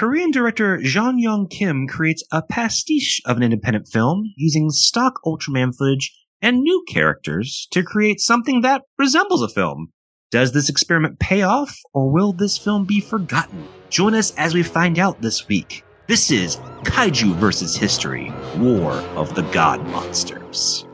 Korean director Jeon Young Kim creates a pastiche of an independent film using stock Ultraman footage and new characters to create something that resembles a film. Does this experiment pay off, or will this film be forgotten? Join us as we find out this week. This is Kaiju vs. History War of the God Monsters.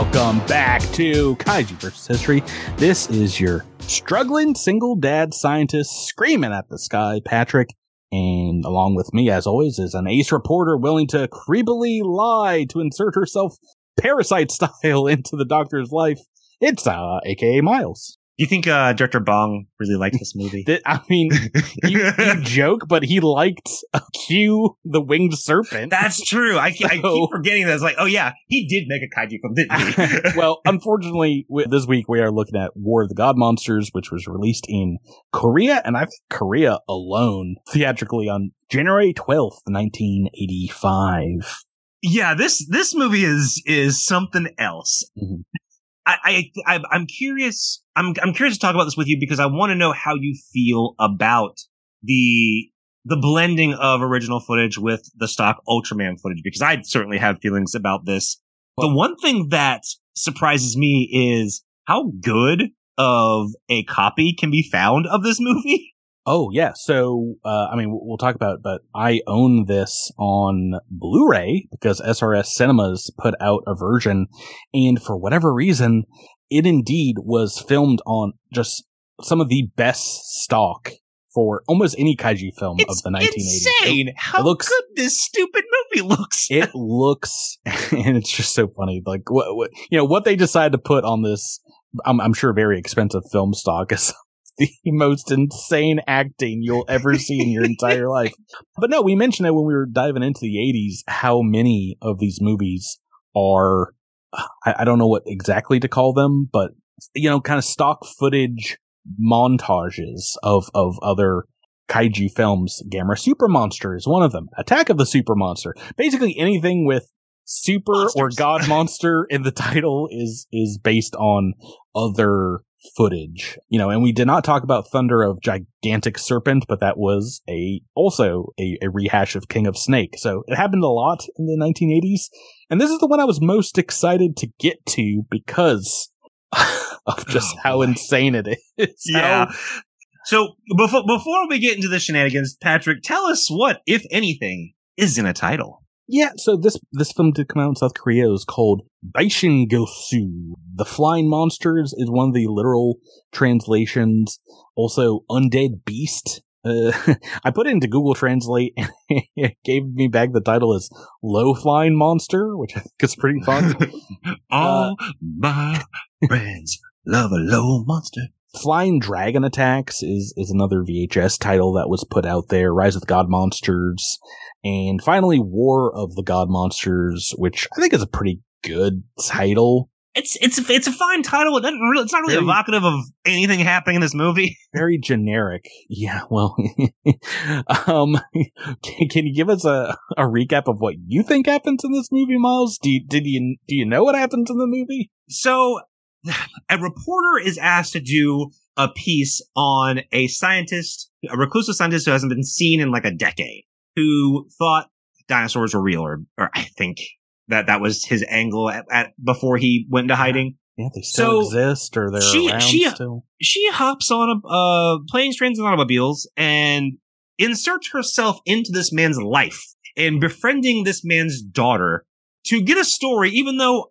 Welcome back to Kaiju vs. History. This is your struggling single dad scientist screaming at the sky, Patrick. And along with me, as always, is an ace reporter willing to creepily lie to insert herself parasite style into the doctor's life. It's, uh, aka Miles. You think uh, Director Bong really liked this movie? I mean, you, you joke, but he liked Q, the winged serpent. That's true. I, I keep forgetting that. It's like, oh yeah, he did make a kaiju film, didn't he? well, unfortunately, this week we are looking at War of the God Monsters, which was released in Korea, and I think Korea alone, theatrically on January 12th, 1985. yeah, this this movie is is something else. Mhm. I, I I'm curious. I'm I'm curious to talk about this with you because I want to know how you feel about the the blending of original footage with the stock Ultraman footage because I certainly have feelings about this. the one thing that surprises me is how good of a copy can be found of this movie. Oh, yeah. So, uh, I mean, we'll talk about it, but I own this on Blu-ray because SRS Cinemas put out a version. And for whatever reason, it indeed was filmed on just some of the best stock for almost any kaiju film of the 1980s. insane how it looks- good this stupid movie looks. it looks and it's just so funny like what, what you know what they decide to put on this I'm, I'm sure very expensive film stock is the most insane acting you'll ever see in your entire life but no we mentioned that when we were diving into the 80s how many of these movies are I, I don't know what exactly to call them but you know kind of stock footage montages of of other kaiju films. Gamera Super Monster is one of them. Attack of the Super Monster. Basically anything with super or god monster in the title is is based on other footage. You know, and we did not talk about Thunder of Gigantic Serpent, but that was a also a, a rehash of King of Snake. So it happened a lot in the 1980s. And this is the one I was most excited to get to because of just Oh, how boy. insane it is. Yeah. How- So before before we get into the shenanigans, Patrick, tell us what, if anything, is in a title. Yeah, so this this film did come out in South Korea. It was called Baishin Gosu. The Flying Monsters is one of the literal translations. Also, Undead Beast. Uh, I put it into Google Translate and it gave me back the title as Low Flying Monster, which I think is pretty fun. All my friends love a low monster. Flying Dragon Attacks is, is another VHS title that was put out there. Rise of the God Monsters. And finally, War of the God Monsters, which I think is a pretty good title. It's it's it's a fine title. It doesn't really, it's not really Very- evocative of anything happening in this movie. Very generic. Yeah, well, um, can, can you give us a, a recap of what you think happens in this movie, Miles? Do you, did you, do you know what happens in the movie? So, a reporter is asked to do a piece on a scientist, a reclusive scientist who hasn't been seen in like a decade, who thought dinosaurs were real, or, or I think that that was his angle at, at before he went into hiding. Yeah, they still So, exist or they're she- around she- still. She hops on a uh, planes, trains, and automobiles and inserts herself into this man's life and befriending this man's daughter to get a story, even though,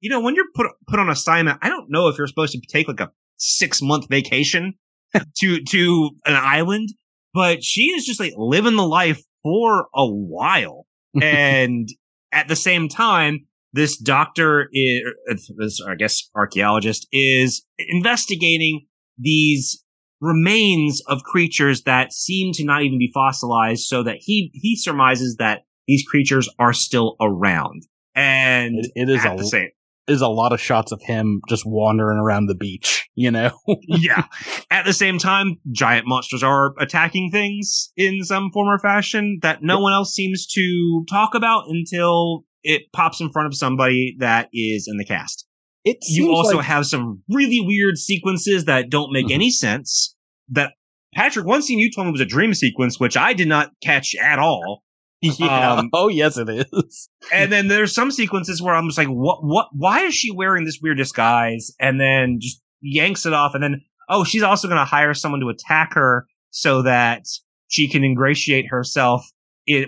you know, when you're put, put on assignment, I don't know if you're supposed to take like a six month vacation to, to an island, but she is just like living the life for a while. and at the same time, this doctor is, uh, this, I guess, archaeologist is investigating these remains of creatures that seem to not even be fossilized so that he, he surmises that these creatures are still around. And It, it is a the same, is a lot of shots of him just wandering around the beach, you know? yeah. At the same time, giant monsters are attacking things in some form or fashion that no one else seems to talk about until it pops in front of somebody that is in the cast. It you also like- have some really weird sequences that don't make Mhm. any sense. That Patrick, one scene you told me was a dream sequence, which I did not catch at all. yeah. um, oh, yes, it is. And then there's some sequences where I'm just like, what, what, why is she wearing this weird disguise? And then just yanks it off. And then, oh, she's also going to hire someone to attack her so that she can ingratiate herself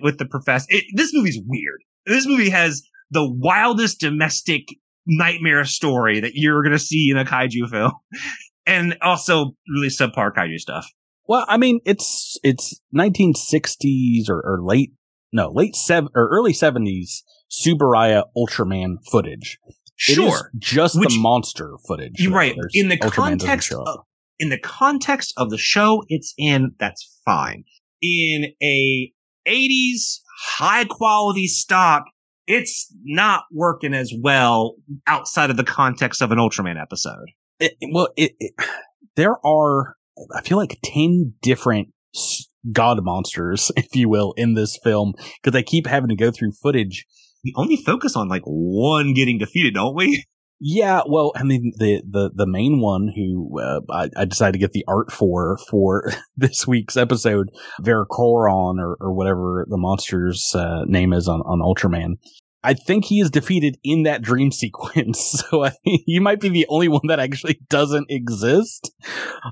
with the professor. It, this movie's weird. This movie has the wildest domestic nightmare story that you're going to see in a kaiju film. And also really subpar kaiju stuff. Well, I mean, it's it's 1960s or, or late no late seven or early 70s Tsuburaya Ultraman footage. It is Sure. just Which- the monster footage. You're right. There's- In the Ultraman context of, in the context of the show it's in, that's fine. In a 80s high quality stock, it's not working as well outside of the context of an Ultraman episode. It- well, it, it, there are I feel like 10 different god monsters, if you will, in this film because they keep having to go through footage We only focus on like one getting defeated, don't we? Yeah, well, I mean, the the the main one who uh, I, I decided to get the art for for this week's episode, Veracoron or or whatever the monster's uh, name is on on Ultraman. I think he is defeated in that dream sequence, so I think you might be the only one that actually doesn't exist.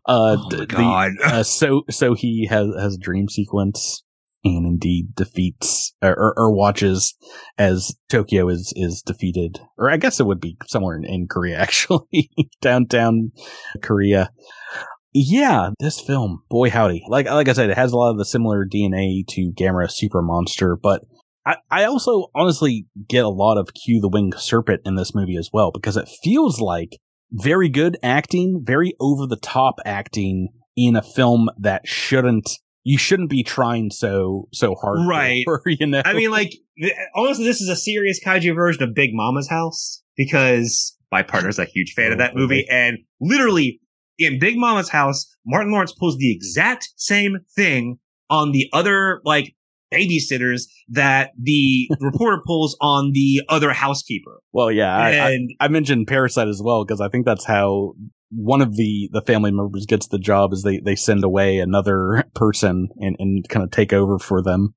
Uh, oh d- my the- god. uh, so so he has has a dream sequence and indeed defeats or, or, or watches as Tokyo is is defeated, or I guess it would be somewhere in, in Korea actually, downtown Korea. Yeah, this film, boy howdy, like like I said, it has a lot of the similar DNA to Gamera Super Monster, but I, I also honestly get a lot of Q the Winged Serpent in this movie as well because it feels like very good acting, very over the top acting in a film that shouldn't you shouldn't be trying so so hard Right. for, you know I mean, like, th- honestly, this is a serious kaiju version of Big Momma's House because my partner's a huge fan of that movie. And literally, in Big Momma's House, Martin Lawrence pulls the exact same thing on the other, like, babysitters that the reporter pulls on the other housekeeper. well yeah I, I, and I mentioned Parasite as well because I think that's how one of the the family members gets the job is they they send away another person and and kind of take over for them.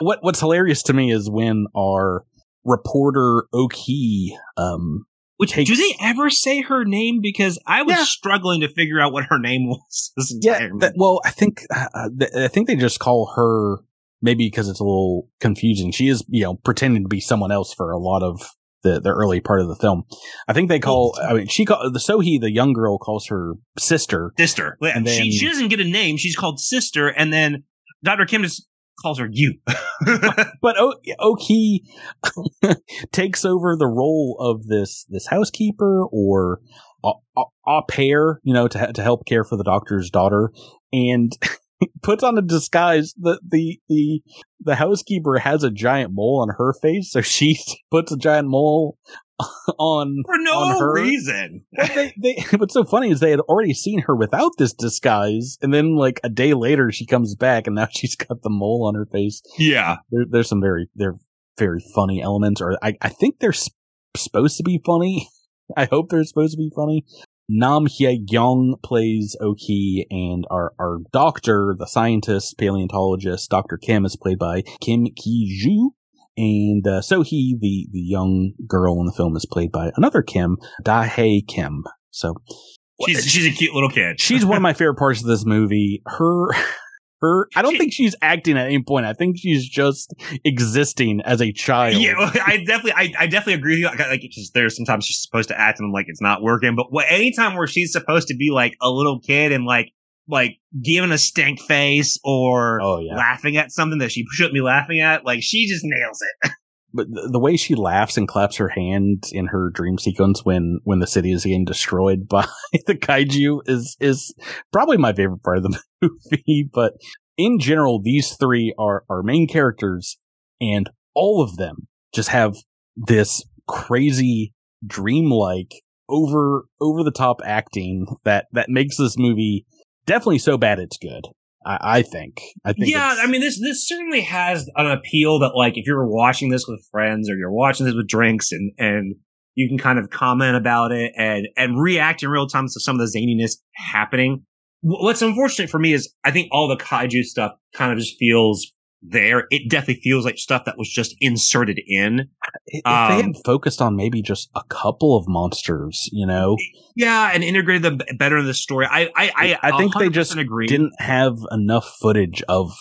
What what's hilarious to me is when our reporter Oki um which, takes- do they ever say her name? Because I was Yeah. struggling to figure out what her name was Yeah, that, well, I think uh, th- I think they just call her maybe because it's a little confusing. She is, you know, pretending to be someone else for a lot of the the early part of the film. I think they call. Oh. I mean, she call the Sohee, the young girl, calls her sister. sister. And then- she, she doesn't get a name. She's called sister, and then Dr. Kim just calls her you. But o- Oki takes over the role of this this housekeeper or a, a, au pair, you know, to to help care for the doctor's daughter, and puts on a disguise. The the the the housekeeper has a giant mole on her face, so she puts a giant mole on. For no On her? reason. Well, they, they, what's so funny is they had already seen her without this disguise, and then like a day later she comes back, and now she's got the mole on her face Yeah. there, there's some very they're very funny elements, or I, I think they're sp- supposed to be funny. I hope they're supposed to be funny. Nam Hye Young plays Oki, and our our doctor, the scientist paleontologist, Doctor Kim, is played by Kim Ki Ju. And uh, so he, the the young girl in the film, is played by another Kim, Da Hae Kim. So She's she's a cute little kid. she's one of my favorite parts of this movie. Her, her. I don't She- think she's acting at any point. I think she's just existing as a child. Yeah, I definitely, I, I definitely agree with you. Like, like, just, there's sometimes she's supposed to act and like it's not working. But what, anytime where she's supposed to be like a little kid and like, like giving a stank face or Oh yeah. laughing at something that she shouldn't be laughing at, like she just nails it. But the, way she laughs and claps her hand in her dream sequence when when the city is getting destroyed by the kaiju is is probably my favorite part of the movie. But in general, these three are are main characters, and all of them just have this crazy dreamlike, over over the top acting that that makes this movie definitely so bad it's good. I, I think. I think. Yeah, I mean this this certainly has an appeal that like if you're watching this with friends or you're watching this with drinks and and you can kind of comment about it and and react in real time to some of the zaniness happening. What's unfortunate for me is I think all the kaiju stuff kind of just feels there. It definitely feels like stuff that was just inserted in. If they had Um, focused on maybe just a couple of monsters, you know, Yeah, and integrated them better in the story. I I I, I think they just agree. didn't have enough footage of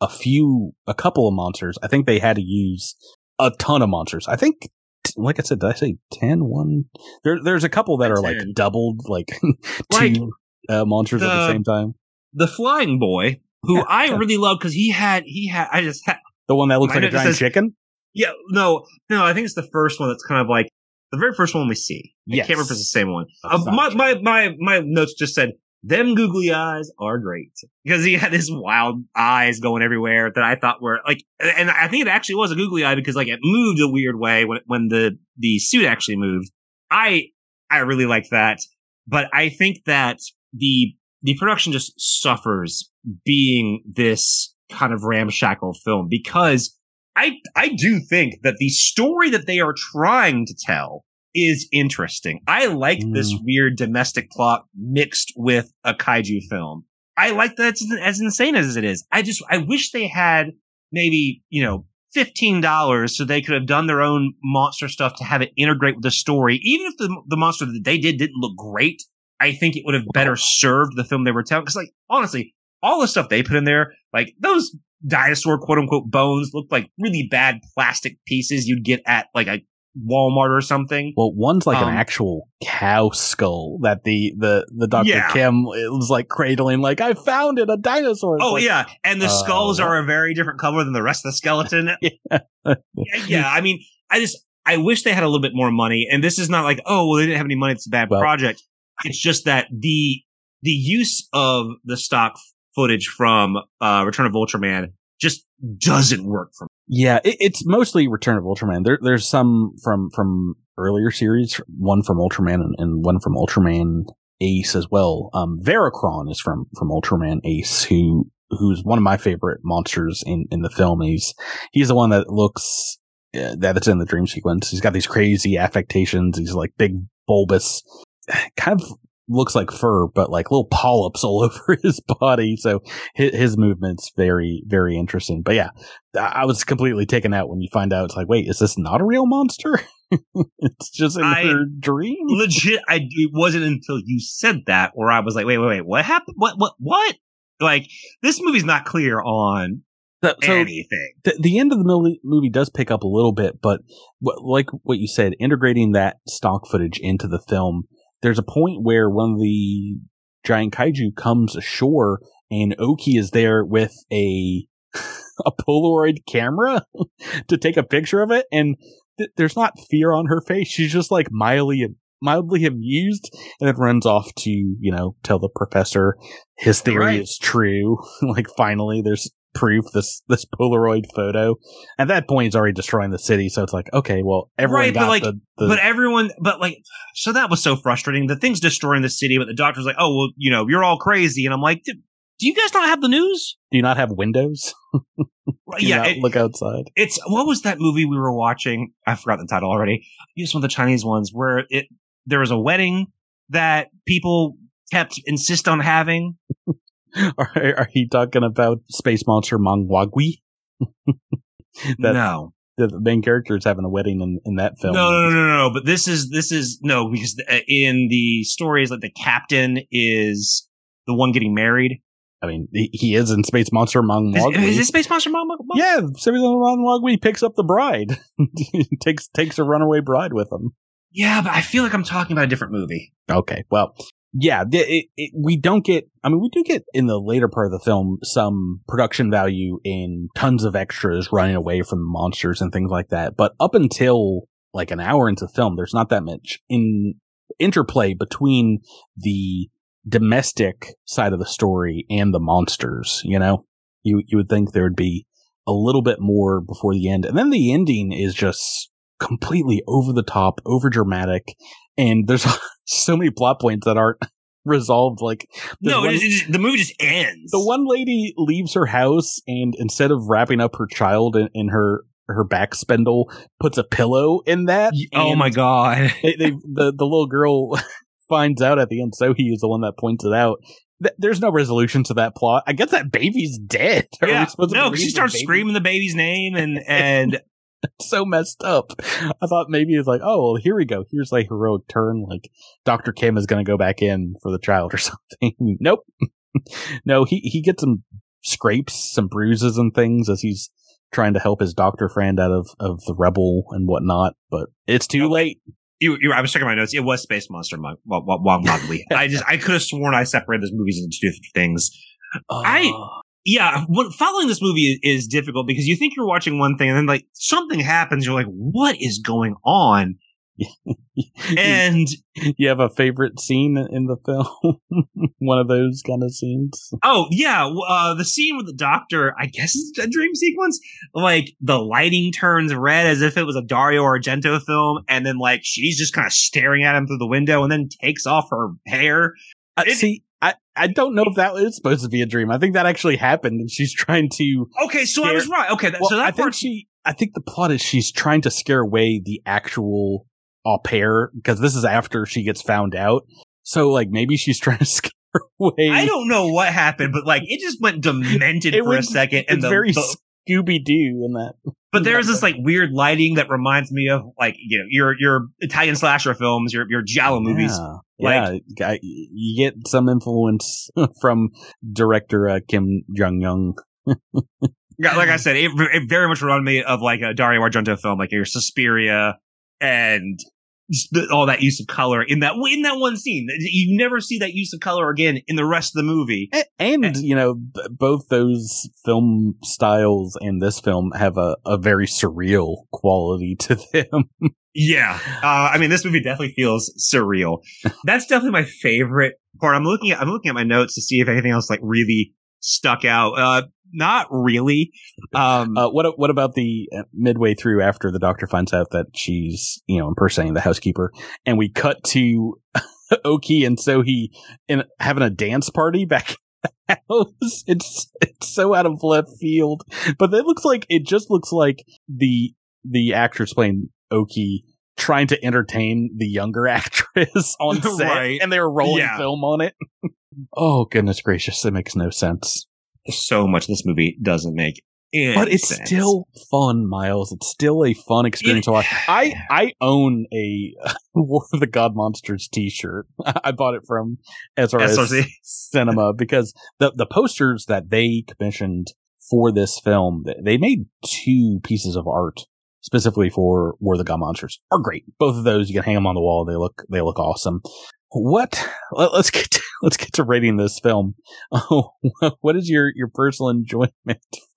a few, a couple of monsters. I think they had to use a ton of monsters. I think, like I said, did I say 10? One? There, there's a couple that are like doubled, like, Like, two uh, monsters at the the- same time. the flying boy, who Yeah, I really love because he had he had I just had The one that looks like a giant says- chicken? yeah no no I think it's the first one that's kind of like the very first one we see. I can't remember if it's the same one. Uh, my, my my my notes just said them googly eyes are great because he had his wild eyes going everywhere that I thought were like, and I think it actually was a googly eye because like it moved a weird way when when the the suit actually moved. I I really like that, but I think that the the production just suffers being this kind of ramshackle film because I I do think that the story that they are trying to tell is interesting. I like this mm. weird domestic plot mixed with a kaiju film. I like that it's as insane as it is. I just I wish they had maybe, you know, $15 so they could have done their own monster stuff to have it integrate with the story. Even if the the monster that they did didn't look great, I think it would have better served the film they were telling. Cause like, honestly, all the stuff they put in there, like those dinosaur quote unquote bones look like really bad plastic pieces you'd get at like a Walmart or something. Well, one's like Um, an actual cow skull that the the the Dr. Yeah. Kim was like cradling, like I found it, a dinosaur. It's Oh like, yeah, and the uh, skulls are a very different color than the rest of the skeleton. Yeah. yeah, yeah, I mean, I just I wish they had a little bit more money. And this is not like oh well they didn't have any money. It's a bad Well- project. It's just that the the use of the stock footage from uh, Return of Ultraman just doesn't work for me. Yeah, it, it's mostly Return of Ultraman. There, there's some from from earlier series, one from Ultraman and, and one from Ultraman Ace as well. Um, Veracron is from from Ultraman Ace, who who's one of my favorite monsters in in the film. He's he's the one that looks uh, that's in the dream sequence. He's got these crazy affectations. He's like big bulbous, kind of looks like fur, but like little polyps all over his body. So his, his movement's very very interesting. But yeah. I was completely taken out when you find out it's like, wait, is this not a real monster? it's just in I- dream. Legit, I it wasn't until you said that where I was like, wait, wait, wait, what happened? What, what, what? Like this movie's not clear on So, so anything. the, the end of the movie, movie does pick up a little bit, but what, like what you said, integrating that stock footage into the film, there's a point where one of the giant kaiju comes ashore and Oki is there with a a Polaroid camera to take a picture of it, and th- there's not fear on her face. She's just like mildly mildly amused, and then runs off to you know tell the professor his theory Right. is true. like finally, there's proof this this Polaroid photo. At that point, he's already destroying the city, so it's like okay, well, everyone Right, but like- the, the but everyone, but like, so that was so frustrating. The thing's destroying the city, but the doctor's like, oh, well, you know, you're all crazy. And I'm like, do, do you guys not have the news? do you not have windows? Right, Do you yeah, it- look outside. it's what was that movie we were watching? I forgot the title already. It's one of the Chinese ones where it there was a wedding that people kept insist on having. Are, are you talking about Space Monster Mangwagwi? That- no, The main character is having a wedding in, in that film. no, no, no, no. But this is this is no because uh, in the stories like the captain is the one getting married. I mean, he, he is in Space Monster Is, Mangwagwi. is it Space Monster Mom? Mom- yeah, Space Monster Mangwagwi picks up the bride, takes takes a runaway bride with him. yeah, but I feel like I'm talking about a different movie. Okay, well, yeah, it, it, we don't get. I mean, we do get in the later part of the film some production value in tons of extras running away from monsters and things like that. But up until like an hour into the film, there's not that much in interplay between the domestic side of the story and the monsters. You know, you you would think there would be a little bit more before the end, and then the ending is just completely over the top, over dramatic, and there's so many plot points that aren't resolved. Like no, one, it just, the movie just ends. The one lady leaves her house, and instead of wrapping up her child in, in her her back spindle, puts a pillow in that. Oh my god! they, they, the the little girl finds out at the end. So he is the one that points it out. there's no resolution to that plot. I guess that baby's dead. Are yeah, no, she starts screaming the baby's name, and and so messed up. I thought maybe it's like, oh, well, here we go. Here's a heroic turn. Like Dr. Kim is going to go back in for the child or something. nope. no, he, he gets some scrapes, some bruises and things as he's trying to help his doctor friend out of, of the rebel and whatnot, but it's too late. You, you, I was checking my notes. It was Space Monster Wangmagwi. I just, I could have sworn I separated those movies into two different things. Uh, I, yeah, what, following this movie is, is difficult because you think you're watching one thing and then like something happens. You're like, what is going on? and you have a favorite scene in the film one of those kind of scenes oh yeah uh, the scene with the doctor i guess it's a dream sequence like the lighting turns red as if it was a dario argento film and then like she's just kind of staring at him through the window and then takes off her hair uh, it, see I, I don't know if that was supposed to be a dream. I think that actually happened, and she's trying to. Okay, so scare, I was right. Okay, that, well, so that I part think she. I think the plot is she's trying to scare away the actual au pair because this is after she gets found out. So like maybe she's trying to scare away. I don't know what happened, but like it just went demented it for a second. And the, very the, Scooby Doo in that. But there's this like weird lighting that reminds me of like you know your your Italian slasher films, your your giallo movies. Yeah, like, yeah, you get some influence from director uh, Kim Jong Young. like I said, it, it, very much reminded me of like a Dario Argento film, like your Suspiria and all that use of color in that in that one scene. You never see that use of color again in the rest of the movie. And, and, and you know, b- both those film styles and this film have a, a very surreal quality to them. yeah, uh, I mean, this movie definitely feels surreal. That's definitely my favorite part. I'm looking at I'm looking at my notes to see if anything else like really stuck out. Uh, not really. Um, uh, what what about the uh, midway through after the doctor finds out that she's you know impersonating the housekeeper, and we cut to Oki and Sohee in having a dance party back in the house. It's it's so out of left field, but it looks like it just looks like the the actress playing Oki trying to entertain the younger actress on set, right. and they're rolling yeah. film on it. oh goodness gracious, it makes no sense so much this movie doesn't make but it's sense. still fun, Miles. It's still a fun experience to watch. I I own a War of the God Monsters T-shirt. I bought it from SRS, SRC. Cinema because the the posters that they commissioned for this film, they made two pieces of art specifically for War of the God Monsters. Are great. Both of those you can hang them on the wall. They look they look awesome what? Let's get to, let's get to rating this film. What is your your personal enjoyment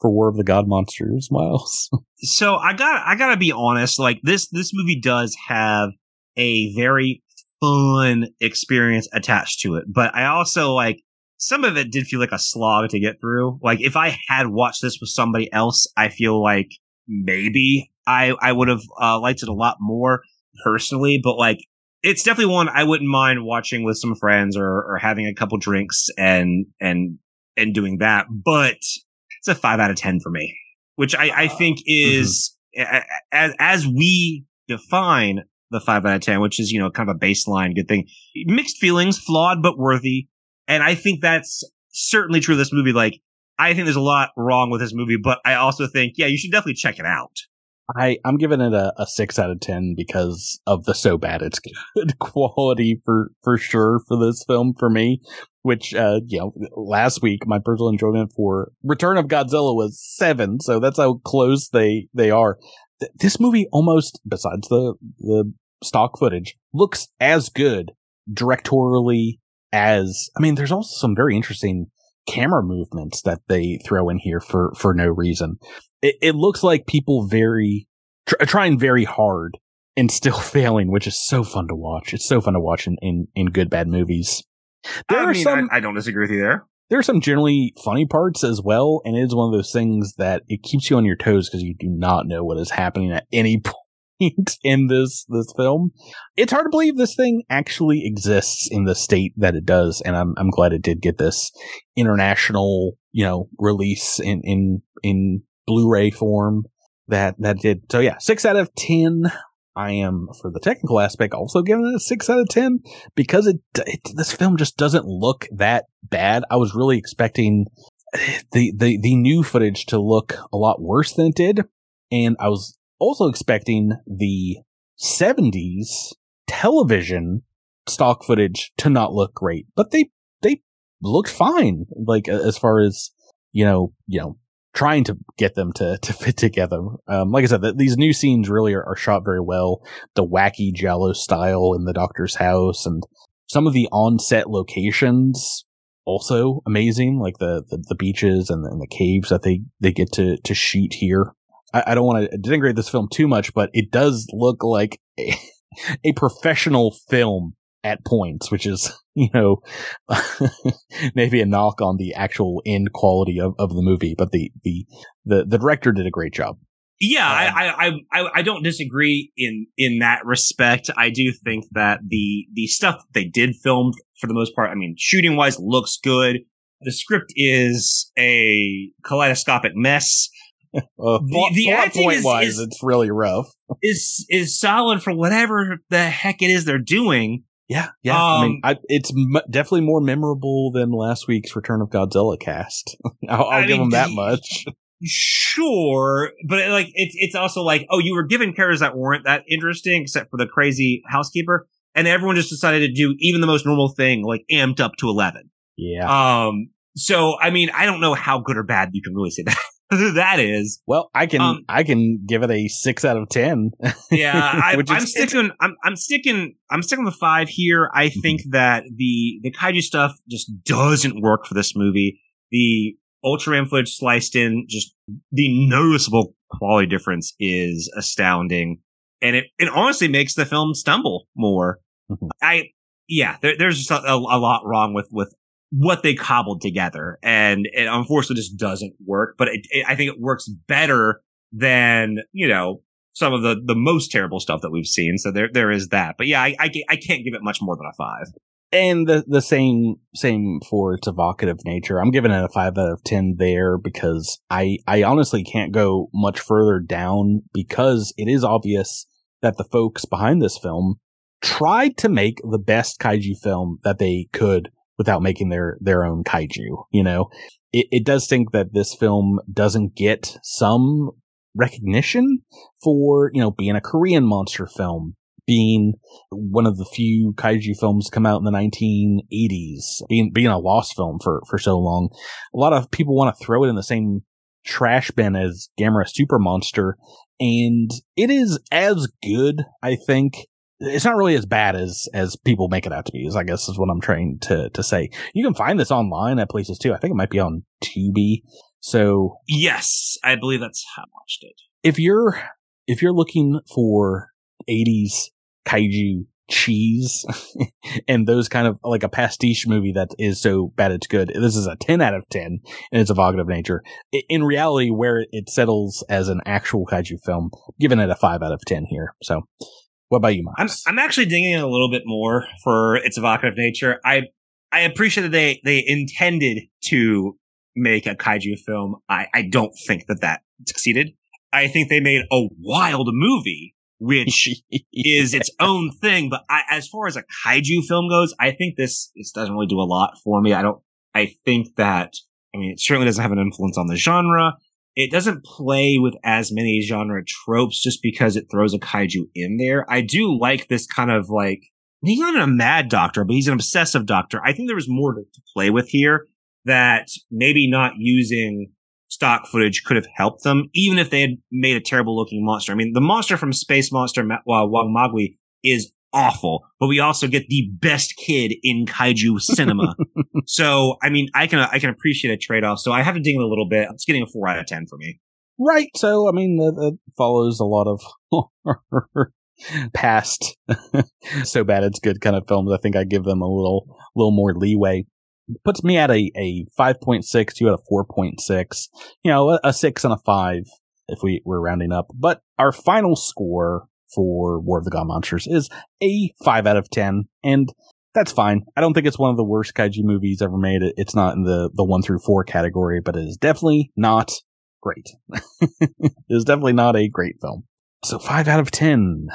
for war of the god monsters miles? So i got i gotta be honest like this this movie does have a very fun experience attached to it but i also like some of it did feel like a slog to get through. Like if i had watched this with somebody else i feel like maybe i i would have uh, liked it a lot more personally but like it's definitely one I wouldn't mind watching with some friends or, or having a couple drinks and, and, and doing that. But it's a five out of 10 for me, which I, I think is mm-hmm. as, as we define the five out of 10, which is, you know, kind of a baseline good thing. Mixed feelings, flawed, but worthy. And I think that's certainly true of this movie. Like, I think there's a lot wrong with this movie, but I also think, yeah, you should definitely check it out. I I'm giving it a, a six out of ten because of the so bad it's good quality for for sure for this film for me. Which uh you know last week my personal enjoyment for Return of Godzilla was seven, so that's how close they they are. Th- this movie almost, besides the the stock footage, looks as good directorially as I mean. There's also some very interesting camera movements that they throw in here for for no reason it, it looks like people very tr- trying very hard and still failing, which is so fun to watch. It's so fun to watch in in, in good bad movies. There I are mean, some. I, I don't disagree with you there. There are some generally funny parts as well, and it is one of those things that it keeps you on your toes because you do not know what is happening at any point in this this film. It's hard to believe this thing actually exists in the state that it does, and I'm I'm glad it did get this international, you know, release in in in Blu-ray form that that did. So yeah, six out of ten. I am for the technical aspect also giving it a six out of ten because it, it this film just doesn't look that bad. I was really expecting the the the new footage to look a lot worse than it did, and I was also expecting the 70s television stock footage to not look great, but they they looked fine. Like as far as you know, you know, trying to get them to to fit together. Um, like I said, the, these new scenes really are, are shot very well. The wacky Giallo style in the Doctor's house and some of the on-set locations also amazing, like the the, the beaches and the, and the caves that they they get to to shoot here. I, I don't want to denigrate this film too much, but it does look like a, a professional film at points, which is, you know, maybe a knock on the actual end quality of, of the movie, but the, the, the, the director did a great job. Yeah, um, I, I, I, I don't disagree in, in that respect. I do think that the, the stuff they did film for the most part, I mean, shooting wise looks good. The script is a kaleidoscopic mess. Uh, the, the acting point is, wise, is, it's really rough. Is is solid for whatever the heck it is they're doing. Yeah, yeah. Um, I mean, I, it's m- definitely more memorable than last week's Return of Godzilla cast. I'll, I'll give mean, them that much. Sure, but like it's it's also like, oh, you were given characters that weren't that interesting, except for the crazy housekeeper, and everyone just decided to do even the most normal thing, like amped up to eleven. Yeah. Um. So, I mean, I don't know how good or bad you can really say that. That is. Well, I can um, I can give it a six out of ten. yeah, I, am sticking. I'm I'm sticking. I'm sticking with five here. I mm-hmm. think that the the kaiju stuff just doesn't work for this movie. The Ultraman footage sliced in, just the noticeable quality difference is astounding, and it it honestly makes the film stumble more. Mm-hmm. I yeah, there, there's just a, a, a, lot wrong with with what they cobbled together. And it unfortunately just doesn't work, but it, it, I think it works better than, you know, some of the, the most terrible stuff that we've seen. So there, there is that. But yeah, I, I, I can't give it much more than a five. And the, the same, same for its evocative nature. I'm giving it a five out of 10 there because I, I honestly can't go much further down because it is obvious that the folks behind this film tried to make the best kaiju film that they could without making their their own kaiju. You know, it, it does think that this film doesn't get some recognition for you know being a Korean monster film, being one of the few kaiju films to come out in the 1980s, being being a lost film for for so long. A lot of people want to throw it in the same trash bin as Gamera Super Monster, and it is as good, I think, it's not really as bad as as people make it out to be. Is I guess is what I'm trying to to say. You can find this online at places too. I think it might be on Tubi. So yes, I believe that's how I watched it. If you're if you're looking for 80s kaiju cheese and those kind of like a pastiche movie that is so bad it's good. This is a 10 out of 10 and it's evocative nature. In reality, where it settles as an actual kaiju film, giving it a 5 out of 10 here. So what about you, Miles? I'm, I'm actually digging in a little bit more for its evocative nature. I I appreciate that they they intended to make a kaiju film. I I don't think that that succeeded. I think they made a wild movie, which is its own thing. But I, as far as a kaiju film goes, I think this this doesn't really do a lot for me. I don't. I think that I mean it certainly doesn't have an influence on the genre it doesn't play with as many genre tropes just because it throws a kaiju in there. I do like this kind of like, he's not a mad doctor, but he's an obsessive doctor. I think there was more to, to play with here that maybe not using stock footage could have helped them, even if they had made a terrible looking monster. I mean, the monster from Space Monster uh, Wangmagwi is awful, but we also get the best kid in kaiju cinema. so, I mean, I can, I can appreciate a trade off. So I have to ding it a little bit. It's getting a four out of 10 for me. Right. So, I mean, that, follows a lot of past so bad it's good kind of films. I think I give them a little, little more leeway. Puts me at a, a 5.6, you at a 4.6, you know, a, a 6 and a 5 if we were rounding up. But our final score for War of the God Monsters is a 5 out of 10. And that's fine. I don't think it's one of the worst kaiju movies ever made. It's not in the, the 1 through 4 category, but it is definitely not great. it is definitely not a great film. So 5 out of 10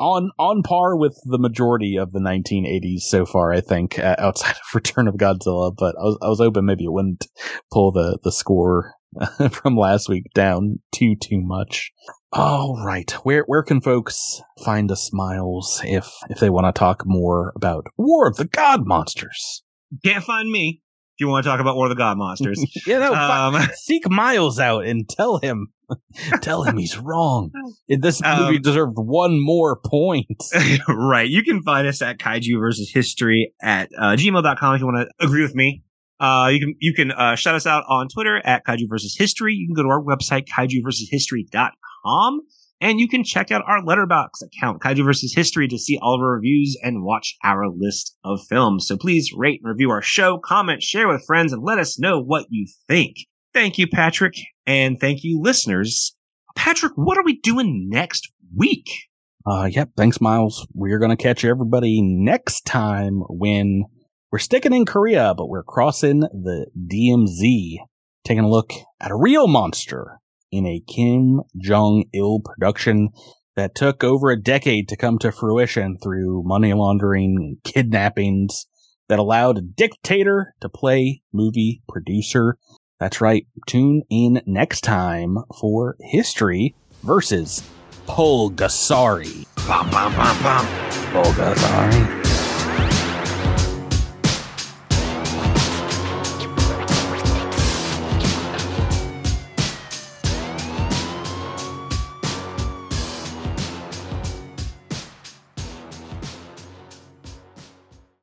on on par with the majority of the 1980s so far, I think, uh, outside of Return of Godzilla. But I was I was hoping maybe it wouldn't pull the the score from last week down too too much. All right, where where can folks find us, Miles, if if they want to talk more about War of the God Monsters? Can't find me if you want to talk about War of the God Monsters. you know, um, seek Miles out and tell him Tell him he's wrong. This movie um, deserved one more point. right. You can find us at kaiju versus history at uh, gmail.com if you want to agree with me. Uh, you can, you can, uh, shout us out on Twitter at kaiju versus history. You can go to our website, kaiju versus history.com. And you can check out our Letterboxd account, Kaiju versus History, to see all of our reviews and watch our list of films. So please rate and review our show, comment, share with friends, and let us know what you think. Thank you, Patrick. And thank you, listeners. Patrick, what are we doing next week? Uh, yep. Thanks, Miles. We're going to catch everybody next time when we're sticking in Korea, but we're crossing the DMZ, taking a look at a real monster in a Kim Jong Il production that took over a decade to come to fruition through money laundering and kidnappings that allowed a dictator to play movie producer that's right. Tune in next time for History versus Pulgasari. Bum, bum, bum, bum. Pulgasari.